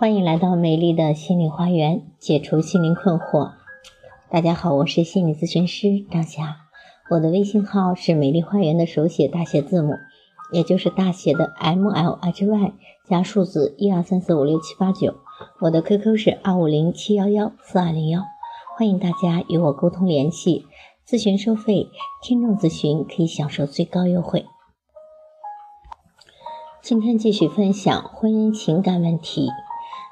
欢迎来到美丽的心灵花园，解除心灵困惑。大家好，我是心理咨询师张霞，我的微信号是美丽花园的手写大写字母，也就是大写的 M L H Y 加数字一二三四五六七八九。我的 QQ 是二五零七幺幺四二零幺，欢迎大家与我沟通联系。咨询收费，听众咨询可以享受最高优惠。今天继续分享婚姻情感问题。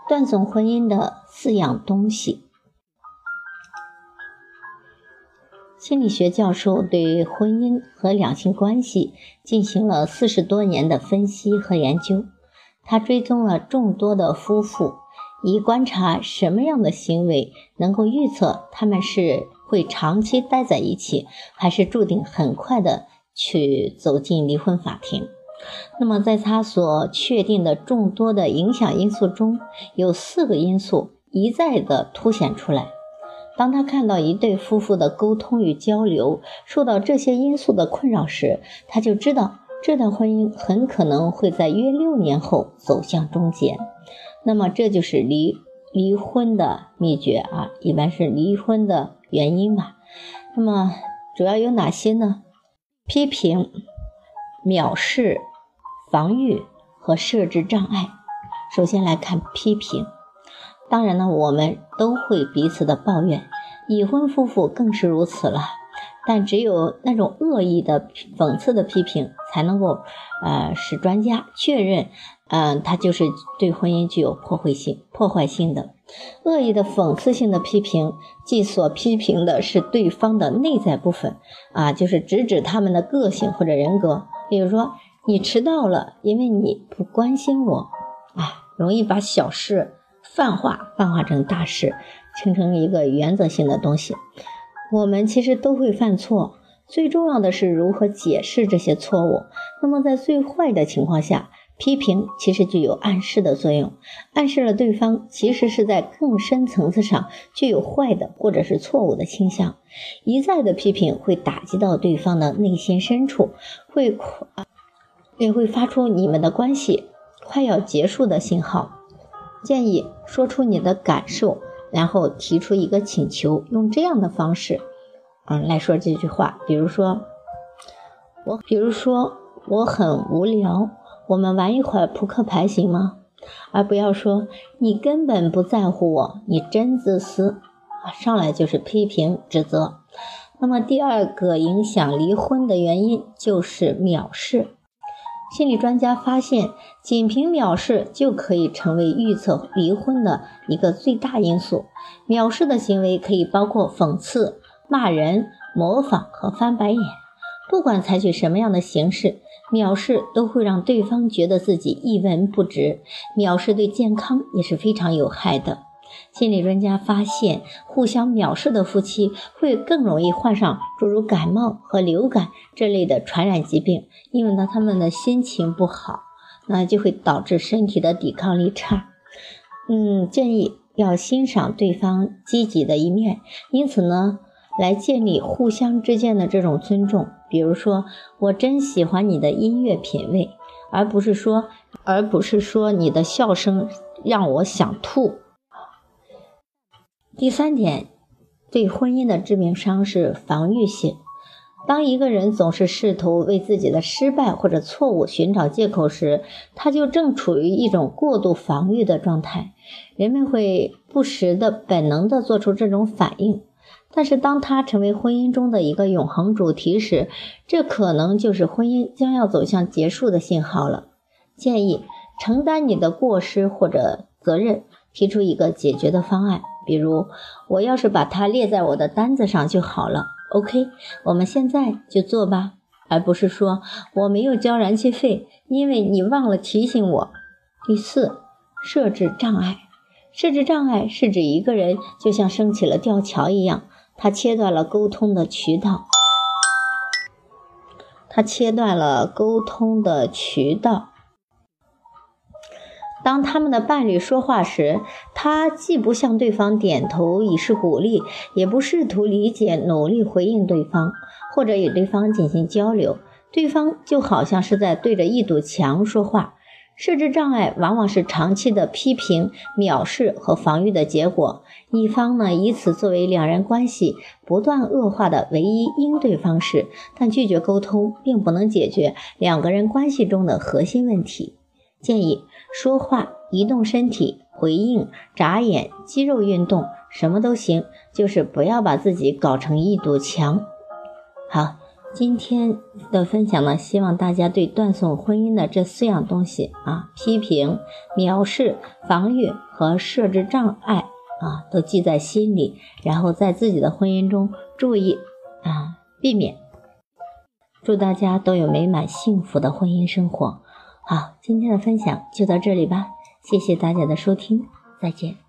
断送婚姻的四样东西。心理学教授对婚姻和两性关系进行了四十多年的分析和研究。他追踪了众多的夫妇，以观察什么样的行为能够预测他们是会长期待在一起，还是注定很快的去走进离婚法庭。那么，在他所确定的众多的影响因素中，有四个因素一再的凸显出来。当他看到一对夫妇的沟通与交流受到这些因素的困扰时，他就知道这段婚姻很可能会在约六年后走向终结。那么，这就是离离婚的秘诀啊，一般是离婚的原因吧。那么，主要有哪些呢？批评、藐视。防御和设置障碍。首先来看批评，当然呢，我们都会彼此的抱怨，已婚夫妇更是如此了。但只有那种恶意的讽刺的批评，才能够呃使专家确认，嗯，他就是对婚姻具有破坏性、破坏性的。恶意的讽刺性的批评，即所批评的是对方的内在部分啊，就是直指他们的个性或者人格，比如说。你迟到了，因为你不关心我，哎，容易把小事泛化，泛化成大事，形成一个原则性的东西。我们其实都会犯错，最重要的是如何解释这些错误。那么在最坏的情况下，批评其实具有暗示的作用，暗示了对方其实是在更深层次上具有坏的或者是错误的倾向。一再的批评会打击到对方的内心深处，会也会发出你们的关系快要结束的信号。建议说出你的感受，然后提出一个请求，用这样的方式，嗯，来说这句话。比如说，我，比如说我很无聊，我们玩一会儿扑克牌行吗？而不要说你根本不在乎我，你真自私啊！上来就是批评指责。那么第二个影响离婚的原因就是藐视。心理专家发现，仅凭藐视就可以成为预测离婚的一个最大因素。藐视的行为可以包括讽刺、骂人、模仿和翻白眼。不管采取什么样的形式，藐视都会让对方觉得自己一文不值。藐视对健康也是非常有害的。心理专家发现，互相藐视的夫妻会更容易患上诸如感冒和流感这类的传染疾病，因为呢，他们的心情不好，那就会导致身体的抵抗力差。嗯，建议要欣赏对方积极的一面，因此呢，来建立互相之间的这种尊重。比如说，我真喜欢你的音乐品味，而不是说，而不是说你的笑声让我想吐。第三点，对婚姻的致命伤是防御性。当一个人总是试图为自己的失败或者错误寻找借口时，他就正处于一种过度防御的状态。人们会不时的本能的做出这种反应，但是当他成为婚姻中的一个永恒主题时，这可能就是婚姻将要走向结束的信号了。建议承担你的过失或者责任，提出一个解决的方案。比如，我要是把它列在我的单子上就好了。OK，我们现在就做吧，而不是说我没有交燃气费，因为你忘了提醒我。第四，设置障碍。设置障碍是指一个人就像升起了吊桥一样，他切断了沟通的渠道，他切断了沟通的渠道。当他们的伴侣说话时，他既不向对方点头以示鼓励，也不试图理解、努力回应对方，或者与对方进行交流，对方就好像是在对着一堵墙说话。设置障碍往往是长期的批评、藐视和防御的结果。一方呢以此作为两人关系不断恶化的唯一应对方式，但拒绝沟通并不能解决两个人关系中的核心问题。建议说话、移动身体、回应、眨眼、肌肉运动，什么都行，就是不要把自己搞成一堵墙。好。今天的分享呢，希望大家对断送婚姻的这四样东西啊，批评、藐视、防御和设置障碍啊，都记在心里，然后在自己的婚姻中注意啊，避免。祝大家都有美满幸福的婚姻生活。好，今天的分享就到这里吧，谢谢大家的收听，再见。